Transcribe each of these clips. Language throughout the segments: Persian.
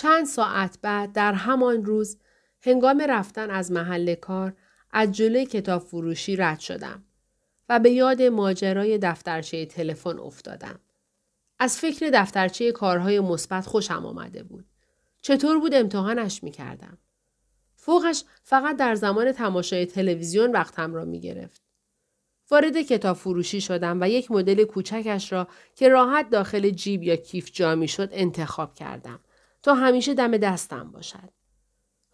چند ساعت بعد در همان روز هنگام رفتن از محل کار از جلوی کتاب فروشی رد شدم و به یاد ماجرای دفترچه تلفن افتادم. از فکر دفترچه کارهای مثبت خوشم آمده بود. چطور بود امتحانش می کردم؟ فوقش فقط در زمان تماشای تلویزیون وقتم را می گرفت. وارد کتاب فروشی شدم و یک مدل کوچکش را که راحت داخل جیب یا کیف جا می شد انتخاب کردم تا همیشه دم دستم باشد.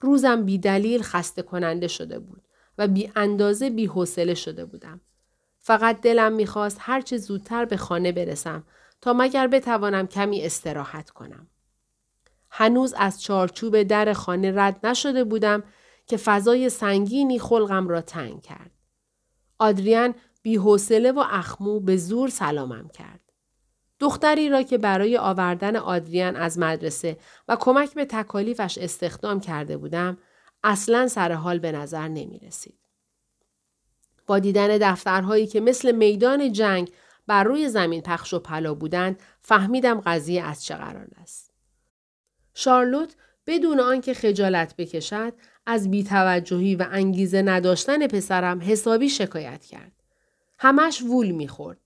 روزم بی دلیل خسته کننده شده بود و بی اندازه بی حوصله شده بودم. فقط دلم می‌خواست هرچه زودتر به خانه برسم تا مگر بتوانم کمی استراحت کنم. هنوز از چارچوب در خانه رد نشده بودم که فضای سنگینی خلقم را تنگ کرد. آدریان بی حوصله و اخمو به زور سلامم کرد. دختری را که برای آوردن آدریان از مدرسه و کمک به تکالیفش استخدام کرده بودم اصلا سر حال به نظر نمی رسید. با دیدن دفترهایی که مثل میدان جنگ بر روی زمین پخش و پلا بودند فهمیدم قضیه از چه قرار است. شارلوت بدون آنکه خجالت بکشد از بیتوجهی و انگیزه نداشتن پسرم حسابی شکایت کرد. همش وول می‌خورد.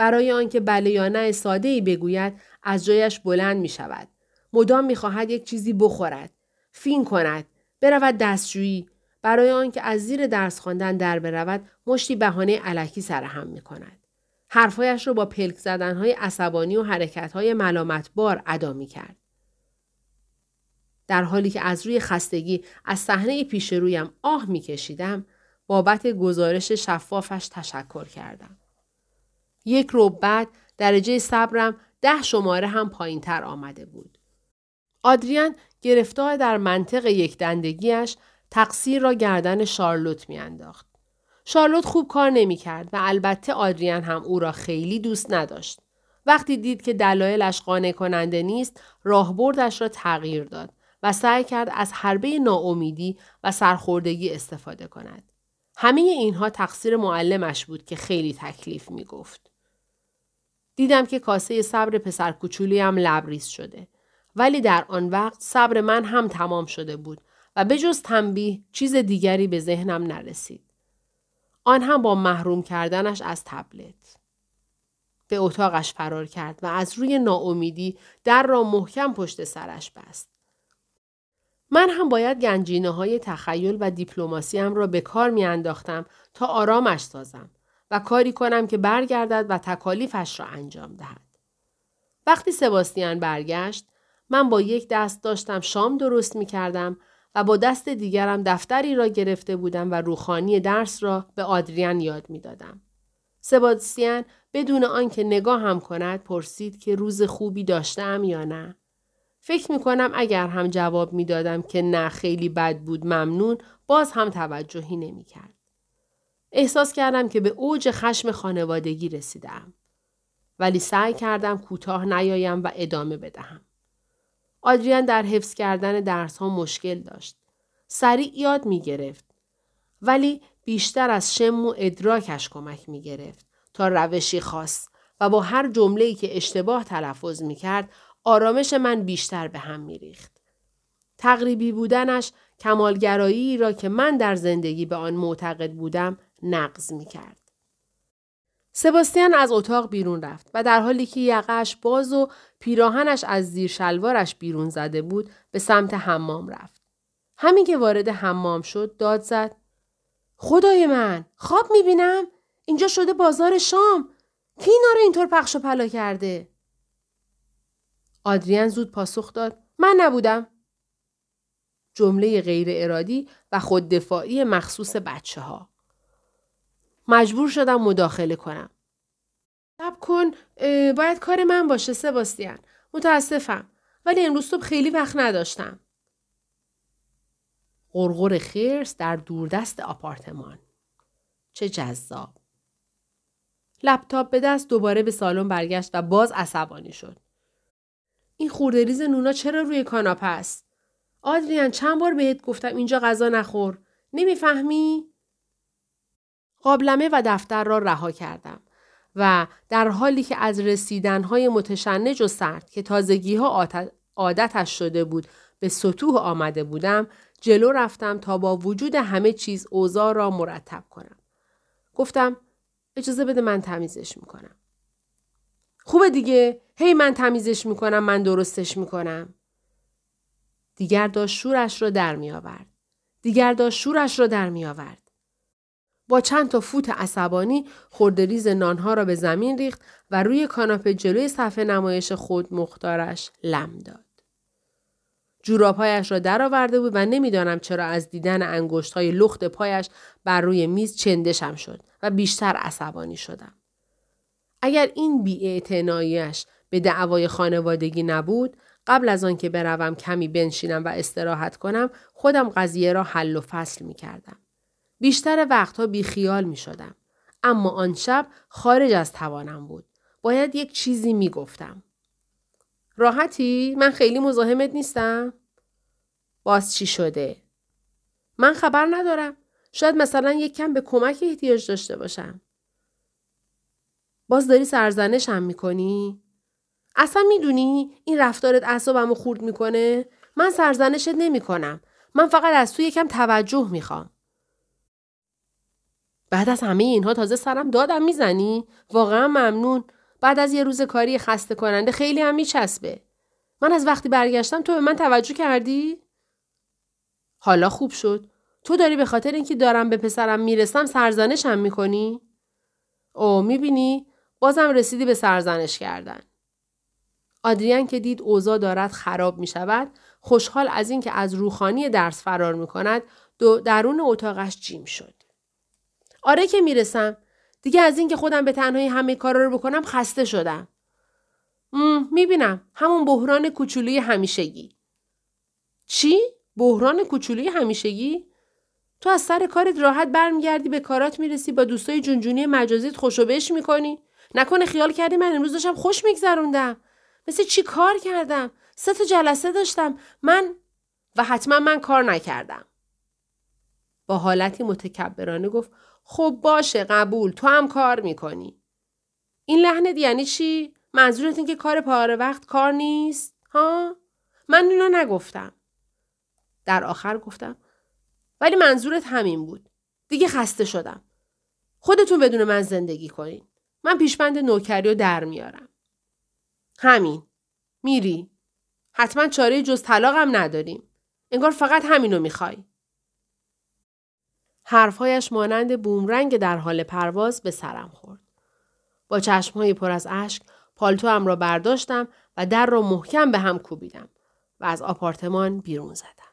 برای آنکه بله یا نه ساده ای بگوید از جایش بلند می شود. مدام می خواهد یک چیزی بخورد. فین کند. برود دستشویی. برای آنکه از زیر درس خواندن در برود مشتی بهانه علکی سرهم می کند. حرفهایش را با پلک زدنهای عصبانی و حرکتهای ملامتبار ادا می کرد. در حالی که از روی خستگی از صحنه پیش رویم آه می کشیدم بابت گزارش شفافش تشکر کردم. یک رو بعد درجه صبرم ده شماره هم پایین تر آمده بود. آدریان گرفتار در منطق یک دندگیش تقصیر را گردن شارلوت میانداخت. شارلوت خوب کار نمی کرد و البته آدریان هم او را خیلی دوست نداشت. وقتی دید که دلایلش قانع کننده نیست راهبردش را تغییر داد و سعی کرد از حربه ناامیدی و سرخوردگی استفاده کند. همه اینها تقصیر معلمش بود که خیلی تکلیف می گفت. دیدم که کاسه صبر پسر کوچولیم لبریز شده. ولی در آن وقت صبر من هم تمام شده بود و به جز تنبیه چیز دیگری به ذهنم نرسید. آن هم با محروم کردنش از تبلت. به اتاقش فرار کرد و از روی ناامیدی در را محکم پشت سرش بست. من هم باید گنجینه های تخیل و دیپلماسیم را به کار می تا آرامش سازم و کاری کنم که برگردد و تکالیفش را انجام دهد. وقتی سباستیان برگشت من با یک دست داشتم شام درست می کردم و با دست دیگرم دفتری را گرفته بودم و روخانی درس را به آدریان یاد می دادم. سباستیان بدون آنکه نگاه هم کند پرسید که روز خوبی داشتم یا نه. فکر می کنم اگر هم جواب می دادم که نه خیلی بد بود ممنون باز هم توجهی نمی کرد. احساس کردم که به اوج خشم خانوادگی رسیدم. ولی سعی کردم کوتاه نیایم و ادامه بدهم. آدریان در حفظ کردن درس ها مشکل داشت. سریع یاد می گرفت. ولی بیشتر از شم و ادراکش کمک می گرفت تا روشی خاص و با هر جمله که اشتباه تلفظ می کرد آرامش من بیشتر به هم می ریخت. تقریبی بودنش کمالگرایی را که من در زندگی به آن معتقد بودم نقض می کرد. سباستیان از اتاق بیرون رفت و در حالی که یقش باز و پیراهنش از زیر شلوارش بیرون زده بود به سمت حمام رفت. همین که وارد حمام شد داد زد. خدای من خواب بینم؟ اینجا شده بازار شام کی اینا رو اینطور پخش و پلا کرده؟ آدریان زود پاسخ داد من نبودم. جمله غیر ارادی و خوددفاعی مخصوص بچه ها. مجبور شدم مداخله کنم. سب کن باید کار من باشه سباستیان. متاسفم. ولی امروز صبح خیلی وقت نداشتم. غرغر خرس در دوردست آپارتمان. چه جذاب. لپتاپ به دست دوباره به سالن برگشت و باز عصبانی شد. این خوردریز نونا چرا روی کاناپه است؟ آدریان چند بار بهت گفتم اینجا غذا نخور. نمی‌فهمی؟ قابلمه و دفتر را رها کردم و در حالی که از رسیدنهای متشنج و سرد که تازگی ها عادتش شده بود به سطوح آمده بودم جلو رفتم تا با وجود همه چیز اوضاع را مرتب کنم. گفتم اجازه بده من تمیزش می‌کنم. خوبه دیگه هی من تمیزش می‌کنم من درستش می‌کنم. دیگر داشت شورش را در می آورد. دیگر داشت شورش را در می آورد. با چند تا فوت عصبانی خردریز نانها را به زمین ریخت و روی کاناپه جلوی صفحه نمایش خود مختارش لم داد. جورابهایش را درآورده بود و نمی‌دانم چرا از دیدن انگشت های لخت پایش بر روی میز چندشم شد و بیشتر عصبانی شدم. اگر این بیاعتناییش به دعوای خانوادگی نبود قبل از آنکه بروم کمی بنشینم و استراحت کنم خودم قضیه را حل و فصل می کردم. بیشتر وقتها بیخیال می شدم. اما آن شب خارج از توانم بود. باید یک چیزی می گفتم. راحتی؟ من خیلی مزاحمت نیستم؟ باز چی شده؟ من خبر ندارم. شاید مثلا یک کم به کمک احتیاج داشته باشم. باز داری سرزنشم می‌کنی؟ اصلا می‌دونی این رفتارت اعصابمو خورد می‌کنه؟ من سرزنشت نمی‌کنم. من فقط از تو یکم توجه می‌خوام. بعد از همه اینها تازه سرم دادم می‌زنی؟ واقعا ممنون. بعد از یه روز کاری خسته کننده خیلی هم میچسبه. من از وقتی برگشتم تو به من توجه کردی؟ حالا خوب شد. تو داری به خاطر اینکه دارم به پسرم می‌رسم سرزنشم می‌کنی؟ او می‌بینی؟ بازم رسیدی به سرزنش کردن. آدریان که دید اوضاع دارد خراب می شود خوشحال از اینکه از روخانی درس فرار می کند دو درون اتاقش جیم شد. آره که می‌رسم. دیگه از اینکه خودم به تنهایی همه کارا رو بکنم خسته شدم. می‌بینم همون بحران کوچولوی همیشگی. چی؟ بحران کوچولوی همیشگی؟ تو از سر کارت راحت برمیگردی به کارات می‌رسی با دوستای جونجونی مجازیت خوشو بش می‌کنی؟ نکنه خیال کردی من امروز داشتم خوش میگذروندم. مثل چی کار کردم؟ سه تا جلسه داشتم. من و حتما من کار نکردم. با حالتی متکبرانه گفت خب باشه قبول تو هم کار می‌کنی. این لحنت یعنی چی؟ منظورت این که کار پاره وقت کار نیست؟ ها؟ من اینو نگفتم. در آخر گفتم ولی منظورت همین بود. دیگه خسته شدم. خودتون بدون من زندگی کنین. من پیشبند نوکری رو در میارم. همین. میری. حتما چاره جز طلاقم نداریم. انگار فقط همینو می‌خوای. حرفهایش مانند بومرنگ در حال پرواز به سرم خورد. با چشمهای پر از اشک پالتوام را برداشتم و در را محکم به هم کوبیدم و از آپارتمان بیرون زدم.